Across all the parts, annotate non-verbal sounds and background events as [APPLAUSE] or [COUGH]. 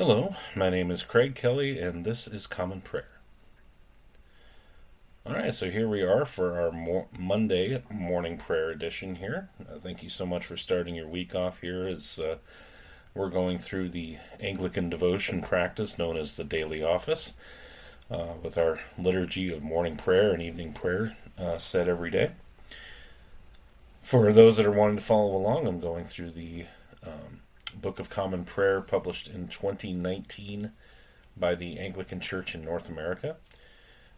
Hello, my name is Craig Kelly, and this is Common Prayer. All right, so here we are for our mo- Monday morning prayer edition here. Uh, thank you so much for starting your week off here as uh, we're going through the Anglican devotion practice known as the daily office uh, with our liturgy of morning prayer and evening prayer uh, said every day. For those that are wanting to follow along, I'm going through the um, Book of Common Prayer published in 2019 by the Anglican Church in North America.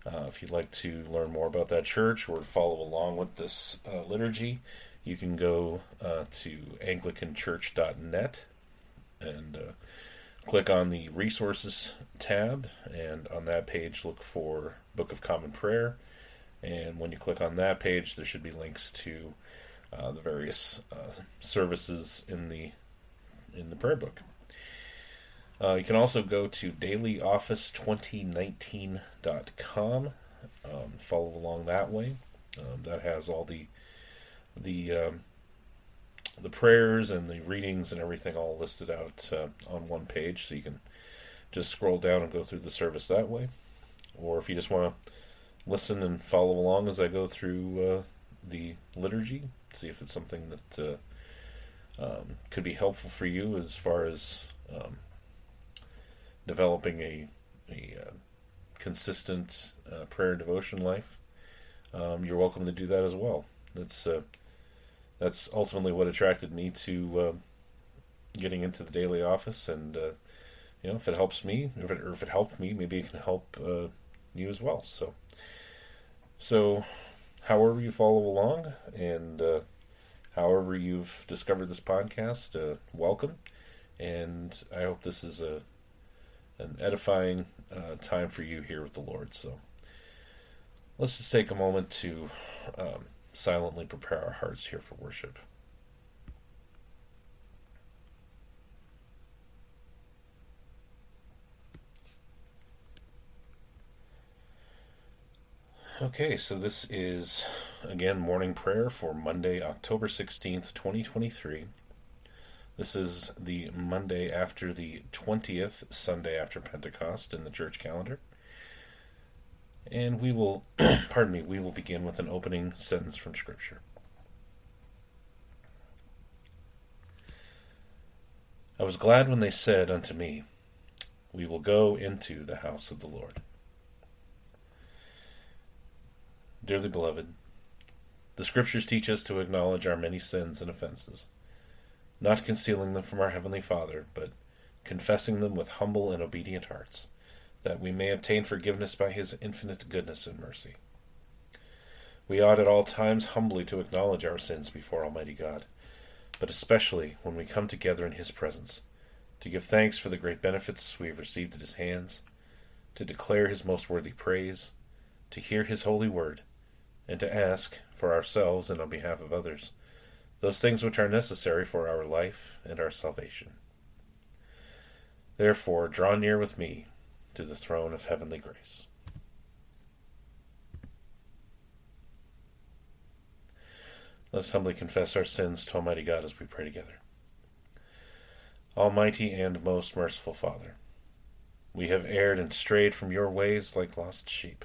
Uh, if you'd like to learn more about that church or follow along with this uh, liturgy, you can go uh, to anglicanchurch.net and uh, click on the resources tab. And on that page, look for Book of Common Prayer. And when you click on that page, there should be links to uh, the various uh, services in the in the prayer book. Uh, you can also go to dailyoffice2019.com. Um, follow along that way. Um, that has all the the um, the prayers and the readings and everything all listed out uh, on one page, so you can just scroll down and go through the service that way. Or if you just want to listen and follow along as I go through uh, the liturgy, see if it's something that uh, um, could be helpful for you as far as um, developing a, a uh, consistent uh, prayer devotion life, um, you're welcome to do that as well. That's uh, that's ultimately what attracted me to uh, getting into the daily office, and uh, you know, if it helps me, if it, or if it helped me, maybe it can help uh, you as well. So, so however you follow along, and however you've discovered this podcast, uh, welcome. And I hope this is a an edifying uh, time for you here with the Lord. So let's just take a moment to um, silently prepare our hearts here for worship. Okay, so this is again morning prayer for Monday, October 16th, 2023. This is the Monday after the 20th Sunday after Pentecost in the church calendar. And we will, [CLEARS THROAT] pardon me, we will begin with an opening sentence from Scripture. I was glad when they said unto me, We will go into the house of the Lord. Dearly beloved, the Scriptures teach us to acknowledge our many sins and offenses, not concealing them from our Heavenly Father, but confessing them with humble and obedient hearts, that we may obtain forgiveness by His infinite goodness and mercy. We ought at all times humbly to acknowledge our sins before Almighty God, but especially when we come together in His presence, to give thanks for the great benefits we have received at His hands, to declare His most worthy praise, to hear His holy word, and to ask, for ourselves and on behalf of others, those things which are necessary for our life and our salvation. Therefore, draw near with me to the throne of heavenly grace. Let us humbly confess our sins to Almighty God as we pray together. Almighty and most merciful Father, we have erred and strayed from your ways like lost sheep.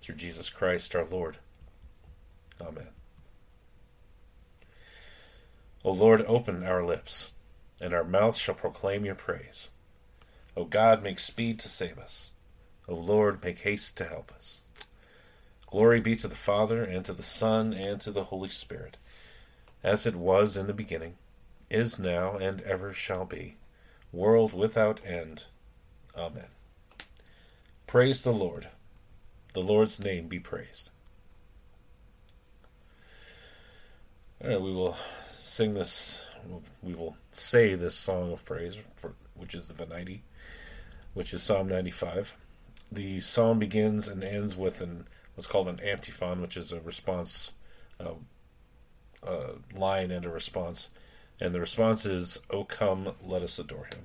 through Jesus Christ our Lord. Amen. O Lord, open our lips, and our mouths shall proclaim your praise. O God, make speed to save us. O Lord, make haste to help us. Glory be to the Father, and to the Son, and to the Holy Spirit, as it was in the beginning, is now, and ever shall be, world without end. Amen. Praise the Lord. The Lord's name be praised. All right, we will sing this, we will say this song of praise, for, which is the Venite, which is Psalm 95. The psalm begins and ends with an what's called an antiphon, which is a response uh, uh, line and a response. And the response is, O come, let us adore him.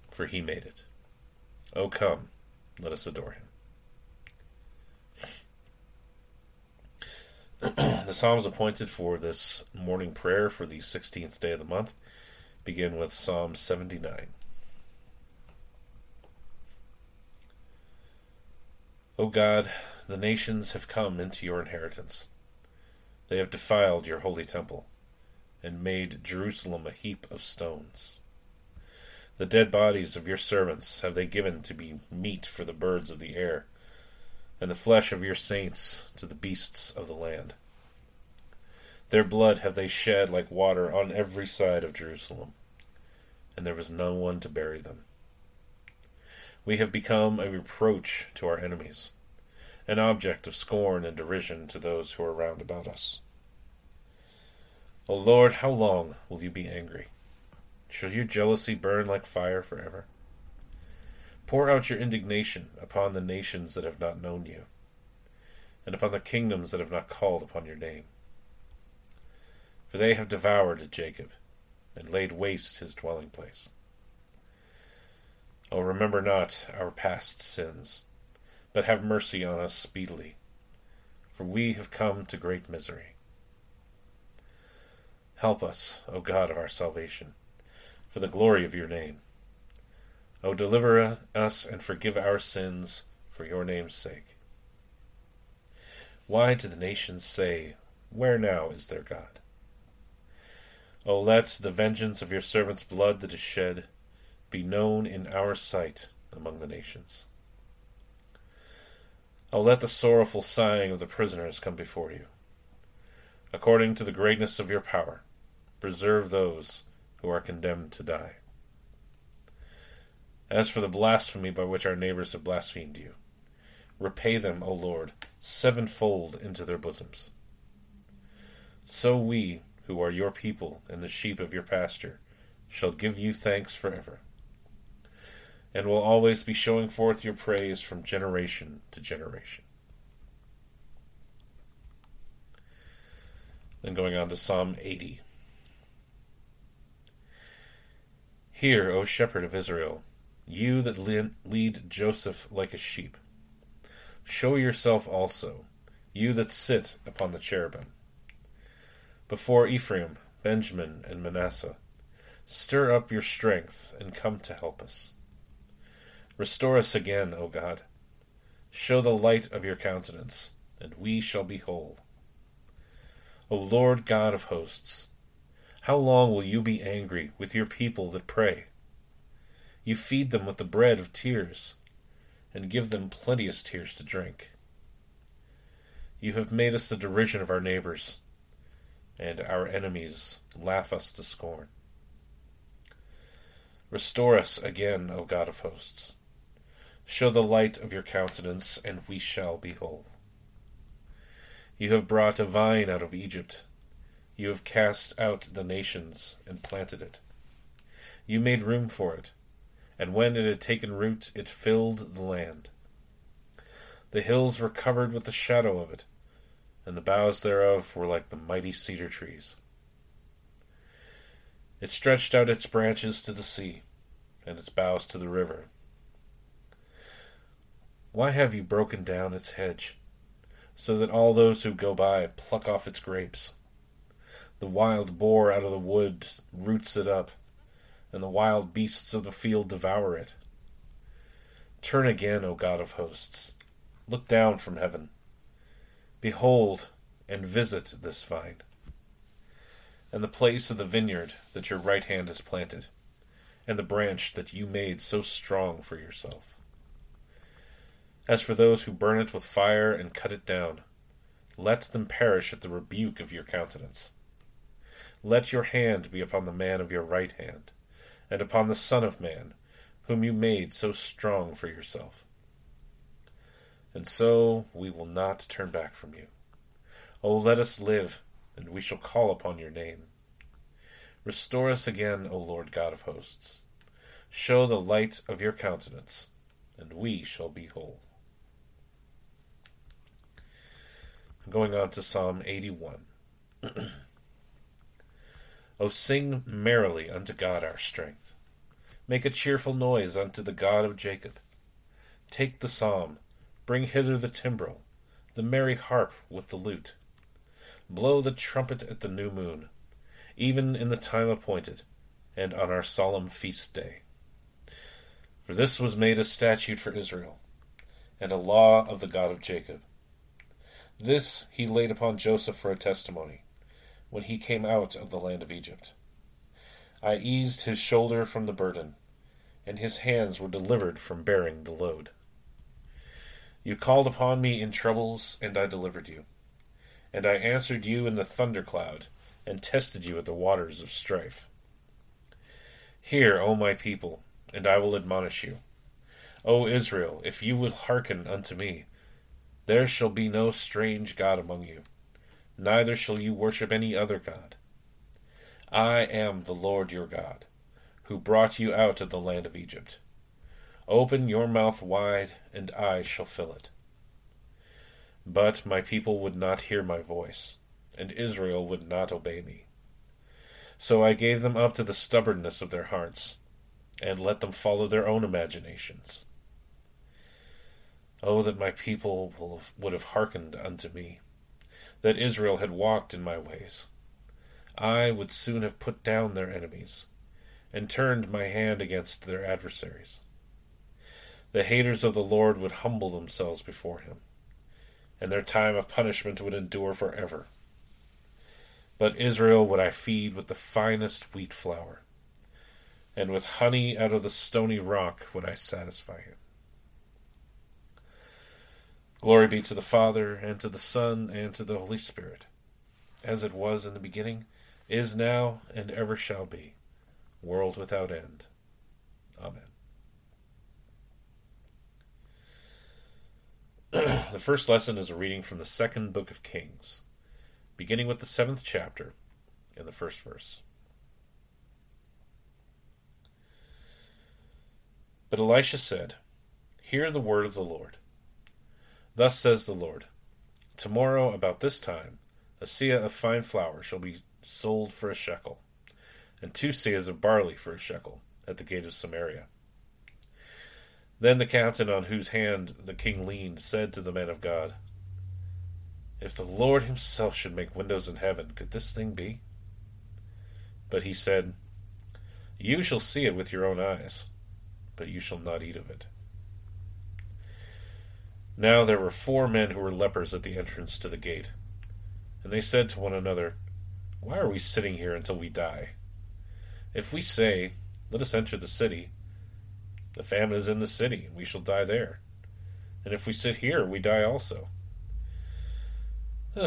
for he made it. O come, let us adore him. [CLEARS THROAT] the Psalms appointed for this morning prayer for the 16th day of the month begin with Psalm 79. O God, the nations have come into your inheritance. They have defiled your holy temple and made Jerusalem a heap of stones. The dead bodies of your servants have they given to be meat for the birds of the air, and the flesh of your saints to the beasts of the land. Their blood have they shed like water on every side of Jerusalem, and there was no one to bury them. We have become a reproach to our enemies, an object of scorn and derision to those who are round about us. O Lord, how long will you be angry? Shall your jealousy burn like fire forever? Pour out your indignation upon the nations that have not known you, and upon the kingdoms that have not called upon your name. For they have devoured Jacob, and laid waste his dwelling place. O remember not our past sins, but have mercy on us speedily, for we have come to great misery. Help us, O God of our salvation for the glory of your name. O deliver us and forgive our sins for your name's sake. Why do the nations say, Where now is their God? O let the vengeance of your servant's blood that is shed be known in our sight among the nations. O let the sorrowful sighing of the prisoners come before you. According to the greatness of your power, preserve those who are condemned to die. As for the blasphemy by which our neighbors have blasphemed you, repay them, O Lord, sevenfold into their bosoms. So we, who are your people and the sheep of your pasture, shall give you thanks forever, and will always be showing forth your praise from generation to generation. Then going on to Psalm 80. Hear, O shepherd of Israel, you that lead Joseph like a sheep. Show yourself also, you that sit upon the cherubim. Before Ephraim, Benjamin, and Manasseh, stir up your strength and come to help us. Restore us again, O God. Show the light of your countenance, and we shall be whole. O Lord God of hosts, how long will you be angry with your people that pray? You feed them with the bread of tears, and give them plenteous tears to drink. You have made us the derision of our neighbors, and our enemies laugh us to scorn. Restore us again, O God of hosts. Show the light of your countenance, and we shall be whole. You have brought a vine out of Egypt. You have cast out the nations and planted it. You made room for it, and when it had taken root, it filled the land. The hills were covered with the shadow of it, and the boughs thereof were like the mighty cedar trees. It stretched out its branches to the sea, and its boughs to the river. Why have you broken down its hedge, so that all those who go by pluck off its grapes? The wild boar out of the wood roots it up, and the wild beasts of the field devour it. Turn again, O God of hosts. Look down from heaven. Behold and visit this vine, and the place of the vineyard that your right hand has planted, and the branch that you made so strong for yourself. As for those who burn it with fire and cut it down, let them perish at the rebuke of your countenance. Let your hand be upon the man of your right hand, and upon the Son of Man, whom you made so strong for yourself. And so we will not turn back from you. O let us live, and we shall call upon your name. Restore us again, O Lord God of hosts. Show the light of your countenance, and we shall be whole. Going on to Psalm 81. [CLEARS THROAT] o sing merrily unto God our strength. Make a cheerful noise unto the God of Jacob. Take the psalm, bring hither the timbrel, the merry harp with the lute. Blow the trumpet at the new moon, even in the time appointed, and on our solemn feast day. For this was made a statute for Israel, and a law of the God of Jacob. This he laid upon Joseph for a testimony, when he came out of the land of Egypt. I eased his shoulder from the burden, and his hands were delivered from bearing the load. You called upon me in troubles, and I delivered you. And I answered you in the thundercloud, and tested you at the waters of strife. Hear, O my people, and I will admonish you. O Israel, if you will hearken unto me, there shall be no strange God among you, neither shall you worship any other God. I am the Lord your God, who brought you out of the land of Egypt. Open your mouth wide, and I shall fill it. But my people would not hear my voice, and Israel would not obey me. So I gave them up to the stubbornness of their hearts, and let them follow their own imaginations. Oh, that my people would have hearkened unto me, that Israel had walked in my ways. I would soon have put down their enemies, and turned my hand against their adversaries. The haters of the Lord would humble themselves before him and their time of punishment would endure forever. But Israel would I feed with the finest wheat flour, and with honey out of the stony rock would I satisfy him. Glory be to the Father, and to the Son, and to the Holy Spirit, as it was in the beginning, is now, and ever shall be, world without end. Amen. [CLEARS THROAT] the first lesson is a reading from the second book of Kings, beginning with the seventh chapter in the first verse. But Elisha said, Hear the word of the Lord. Thus says the Lord Tomorrow, about this time, a seah of fine flour shall be sold for a shekel, and two seahs of barley for a shekel, at the gate of Samaria. Then the captain on whose hand the king leaned said to the man of God, If the Lord himself should make windows in heaven, could this thing be? But he said, You shall see it with your own eyes, but you shall not eat of it. Now there were four men who were lepers at the entrance to the gate. And they said to one another, Why are we sitting here until we die? If we say, Let us enter the city, the famine is in the city, and we shall die there. And if we sit here, we die also.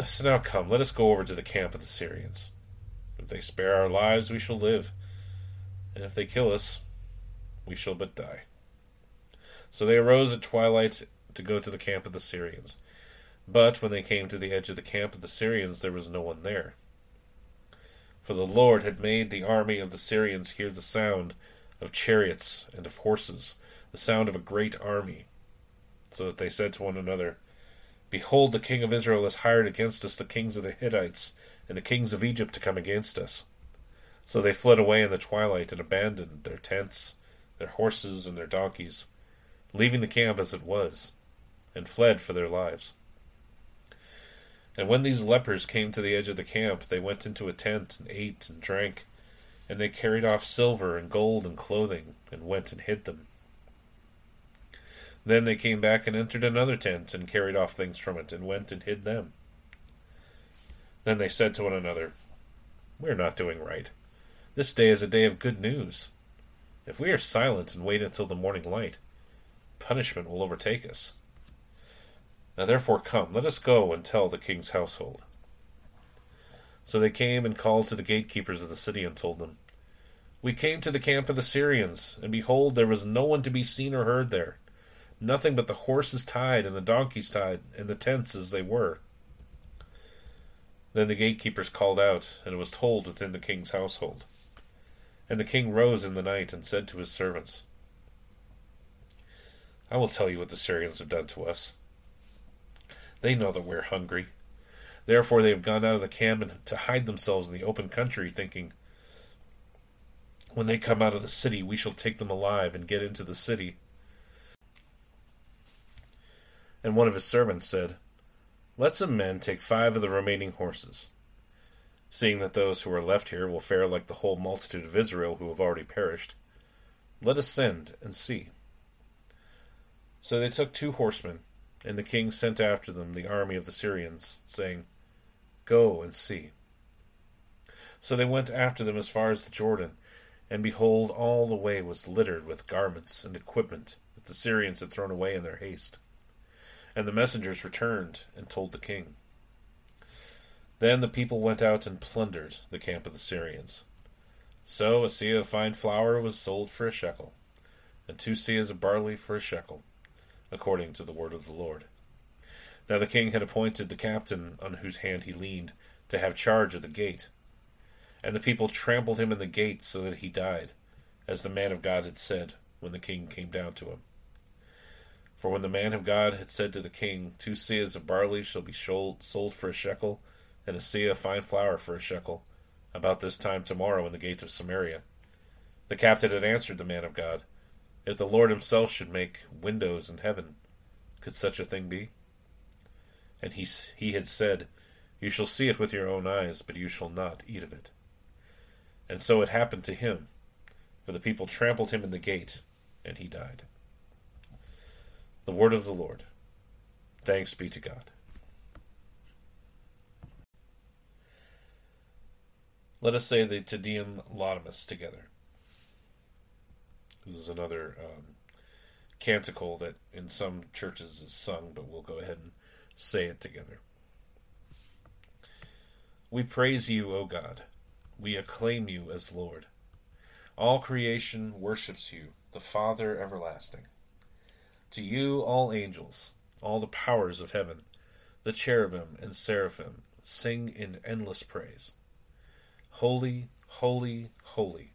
So now come, let us go over to the camp of the Syrians. If they spare our lives, we shall live, and if they kill us, we shall but die. So they arose at twilight to go to the camp of the Syrians. But when they came to the edge of the camp of the Syrians, there was no one there. For the Lord had made the army of the Syrians hear the sound of chariots and of horses, the sound of a great army. So that they said to one another, Behold, the king of Israel has hired against us the kings of the Hittites and the kings of Egypt to come against us. So they fled away in the twilight and abandoned their tents, their horses, and their donkeys, leaving the camp as it was, and fled for their lives. And when these lepers came to the edge of the camp, they went into a tent and ate and drank, and they carried off silver and gold and clothing, and went and hid them. Then they came back and entered another tent, and carried off things from it, and went and hid them. Then they said to one another, We are not doing right. This day is a day of good news. If we are silent and wait until the morning light, punishment will overtake us. Now therefore come, let us go and tell the king's household. So they came and called to the gatekeepers of the city and told them, We came to the camp of the Syrians, and behold, there was no one to be seen or heard there nothing but the horses tied and the donkeys tied, and the tents as they were. Then the gatekeepers called out, and it was told within the king's household. And the king rose in the night and said to his servants, I will tell you what the Syrians have done to us. They know that we're hungry. Therefore they have gone out of the camp and to hide themselves in the open country, thinking, When they come out of the city, we shall take them alive and get into the city and one of his servants said, Let some men take five of the remaining horses. Seeing that those who are left here will fare like the whole multitude of Israel who have already perished, let us send and see. So they took two horsemen, and the king sent after them the army of the Syrians, saying, Go and see. So they went after them as far as the Jordan, and behold, all the way was littered with garments and equipment that the Syrians had thrown away in their haste. And the messengers returned and told the king. Then the people went out and plundered the camp of the Syrians. So a seah of fine flour was sold for a shekel, and two seahs of barley for a shekel, according to the word of the Lord. Now the king had appointed the captain on whose hand he leaned to have charge of the gate. And the people trampled him in the gate so that he died, as the man of God had said when the king came down to him. For when the man of God had said to the king, Two seahs of barley shall be sold for a shekel, and a seah of fine flour for a shekel, about this time tomorrow in the gate of Samaria, the captain had answered the man of God, If the Lord himself should make windows in heaven, could such a thing be? And he, he had said, You shall see it with your own eyes, but you shall not eat of it. And so it happened to him, for the people trampled him in the gate, and he died. The word of the Lord. Thanks be to God. Let us say the Te Deum Laudamus together. This is another um, canticle that in some churches is sung, but we'll go ahead and say it together. We praise you, O God. We acclaim you as Lord. All creation worships you, the Father everlasting. To you, all angels, all the powers of heaven, the cherubim and seraphim, sing in endless praise. Holy, holy, holy,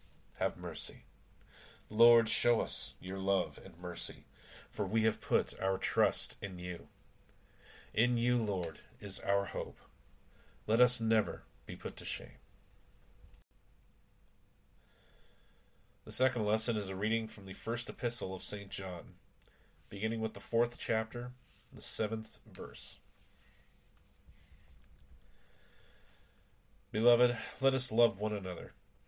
Have mercy. Lord, show us your love and mercy, for we have put our trust in you. In you, Lord, is our hope. Let us never be put to shame. The second lesson is a reading from the first epistle of St. John, beginning with the fourth chapter, the seventh verse. Beloved, let us love one another,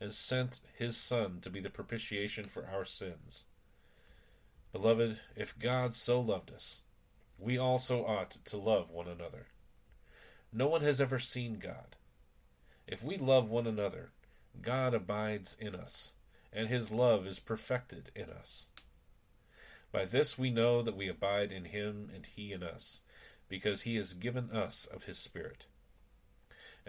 and sent his Son to be the propitiation for our sins. Beloved, if God so loved us, we also ought to love one another. No one has ever seen God. If we love one another, God abides in us and his love is perfected in us. By this we know that we abide in him and he in us, because he has given us of his Spirit.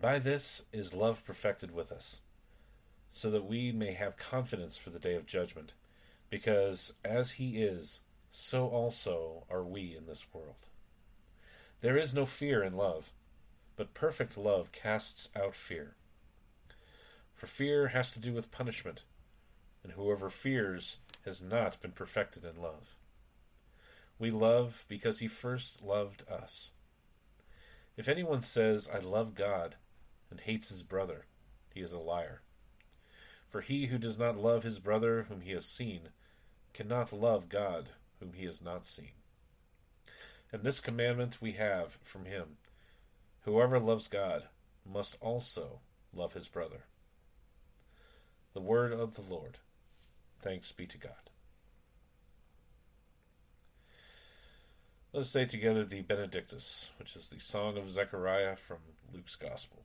By this is love perfected with us, so that we may have confidence for the day of judgment, because as he is, so also are we in this world. There is no fear in love, but perfect love casts out fear for fear has to do with punishment, and whoever fears has not been perfected in love. We love because he first loved us. If anyone says, I love God, and hates his brother, he is a liar. For he who does not love his brother whom he has seen cannot love God whom he has not seen. And this commandment we have from him Whoever loves God must also love his brother. The word of the Lord. Thanks be to God. Let us say together the Benedictus, which is the song of Zechariah from Luke's Gospel.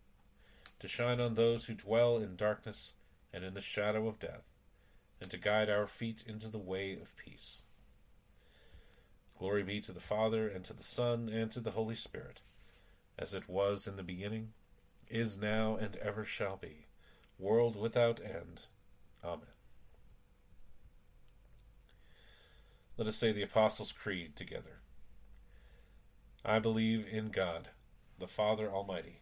to shine on those who dwell in darkness and in the shadow of death, and to guide our feet into the way of peace. Glory be to the Father, and to the Son, and to the Holy Spirit as it was in the beginning, is now, and ever shall be, world without end. Amen. Let us say the Apostles' Creed together. I believe in God, the Father Almighty,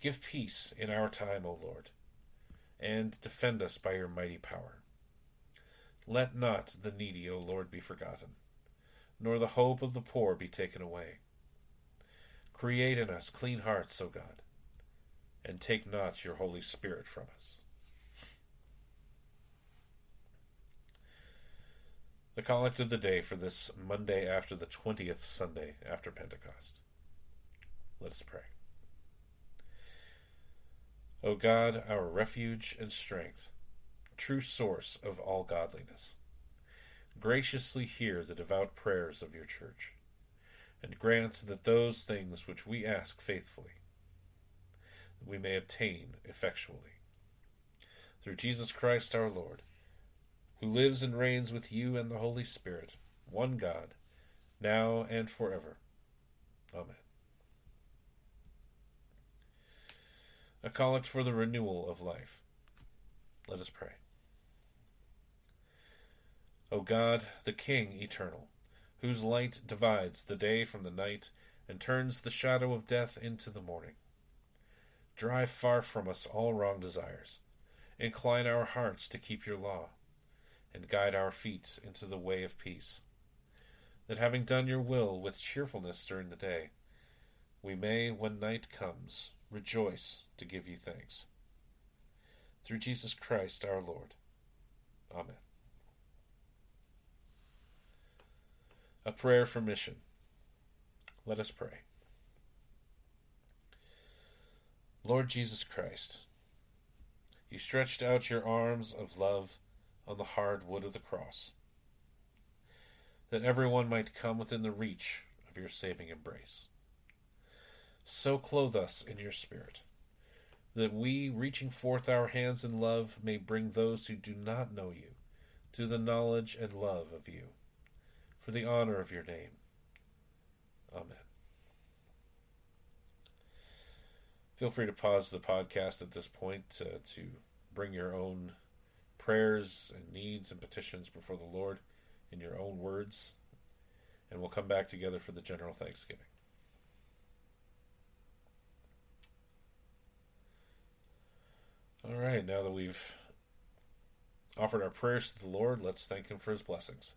Give peace in our time, O Lord, and defend us by your mighty power. Let not the needy, O Lord, be forgotten, nor the hope of the poor be taken away. Create in us clean hearts, O God, and take not your Holy Spirit from us. The collect of the day for this Monday after the 20th Sunday after Pentecost. Let us pray. O God, our refuge and strength, true source of all godliness. Graciously hear the devout prayers of your church, and grant that those things which we ask faithfully, we may obtain effectually. Through Jesus Christ our Lord, who lives and reigns with you and the Holy Spirit, one God, now and forever. Amen. A collect for the renewal of life. Let us pray. O God, the King eternal, whose light divides the day from the night and turns the shadow of death into the morning. Drive far from us all wrong desires. Incline our hearts to keep your law, and guide our feet into the way of peace. That having done your will with cheerfulness during the day, we may, when night comes, rejoice to give you thanks. Through Jesus Christ our Lord. Amen. A prayer for mission. Let us pray. Lord Jesus Christ, you stretched out your arms of love on the hard wood of the cross, that everyone might come within the reach of your saving embrace. So clothe us in your Spirit, that we, reaching forth our hands in love, may bring those who do not know you to the knowledge and love of you for the honor of your name. Amen. Feel free to pause the podcast at this point uh, to bring your own prayers and needs and petitions before the Lord in your own words, and we'll come back together for the general thanksgiving. All right, now that we've offered our prayers to the Lord, let's thank Him for His blessings.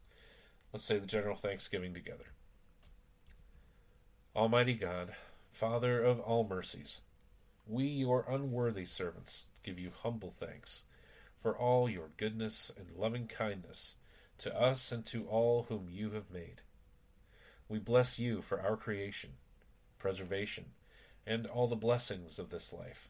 Let's say the general thanksgiving together. Almighty God, Father of all mercies, we, your unworthy servants, give you humble thanks for all your goodness and loving kindness to us and to all whom you have made. We bless you for our creation, preservation, and all the blessings of this life,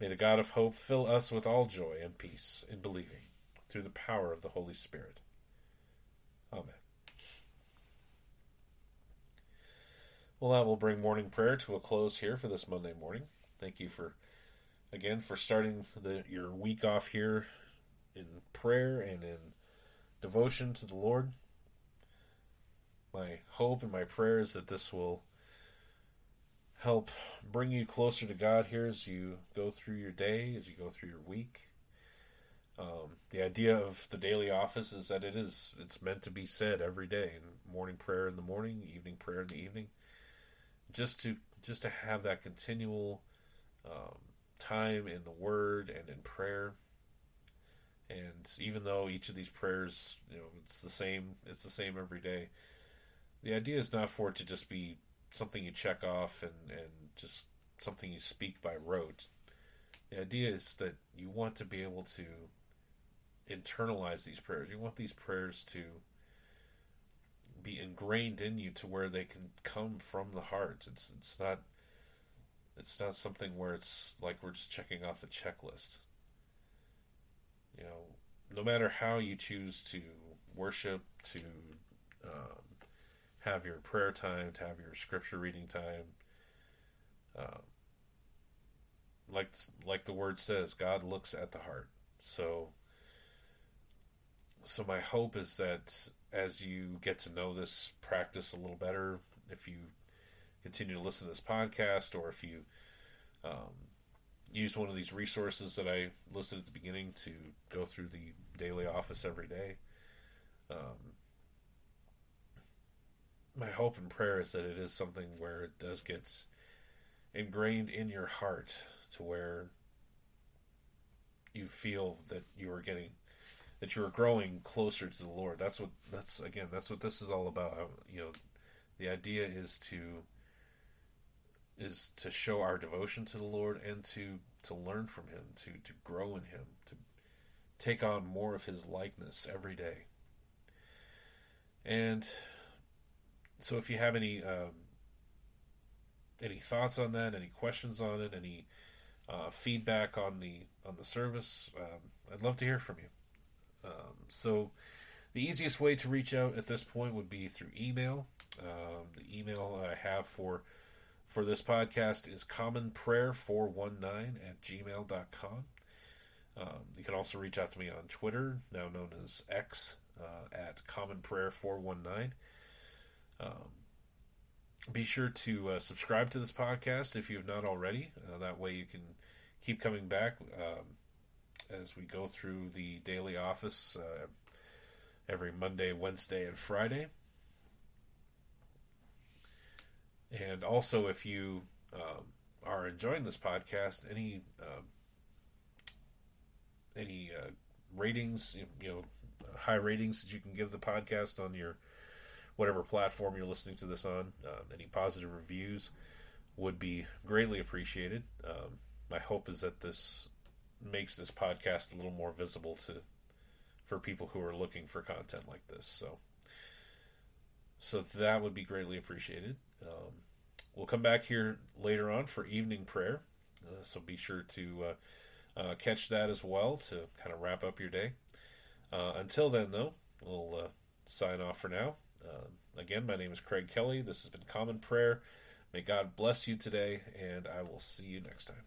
May the God of hope fill us with all joy and peace in believing, through the power of the Holy Spirit. Amen. Well, that will bring morning prayer to a close here for this Monday morning. Thank you for, again, for starting the, your week off here in prayer and in devotion to the Lord. My hope and my prayer is that this will help bring you closer to God here as you go through your day, as you go through your week. Um, the idea of the daily office is that it is it's meant to be said every day morning prayer in the morning evening prayer in the evening just to just to have that continual um, time in the word and in prayer and even though each of these prayers you know it's the same it's the same every day the idea is not for it to just be something you check off and, and just something you speak by rote. The idea is that you want to be able to internalize these prayers. You want these prayers to be ingrained in you to where they can come from the heart. It's it's not it's not something where it's like we're just checking off a checklist. You know, no matter how you choose to worship, to um, have your prayer time, to have your scripture reading time. Uh, like like the word says, God looks at the heart. So so my hope is that as you get to know this practice a little better, if you continue to listen to this podcast, or if you um, use one of these resources that I listed at the beginning to go through the daily office every day, um, my hope and prayer is that it is something where it does get ingrained in your heart to where you feel that you are getting that you are growing closer to the Lord. That's what that's again that's what this is all about. You know, the idea is to is to show our devotion to the Lord and to to learn from him, to to grow in him, to take on more of his likeness every day. And so if you have any um, any thoughts on that, any questions on it, any uh, feedback on the on the service, um, I'd love to hear from you. Um, so the easiest way to reach out at this point would be through email. Um, the email that I have for for this podcast is commonprayer419 at gmail.com. Um, you can also reach out to me on Twitter, now known as X, uh, at commonprayer419. Um, be sure to uh, subscribe to this podcast if you have not already. Uh, that way you can keep coming back um, as we go through the daily office uh, every Monday, Wednesday, and Friday. And also, if you um, are enjoying this podcast, any um, any uh, ratings, you know, high ratings that you can give the podcast on your whatever platform you're listening to this on. Um, any positive reviews would be greatly appreciated. Um, my hope is that this makes this podcast a little more visible to for people who are looking for content like this. So, so that would be greatly appreciated. Um, we'll come back here later on for evening prayer. Uh, so be sure to uh, uh, catch that as well to kind of wrap up your day. Uh, until then, though, we'll uh, sign off for now. Um, again, my name is Craig Kelly. This has been Common Prayer. May God bless you today, and I will see you next time.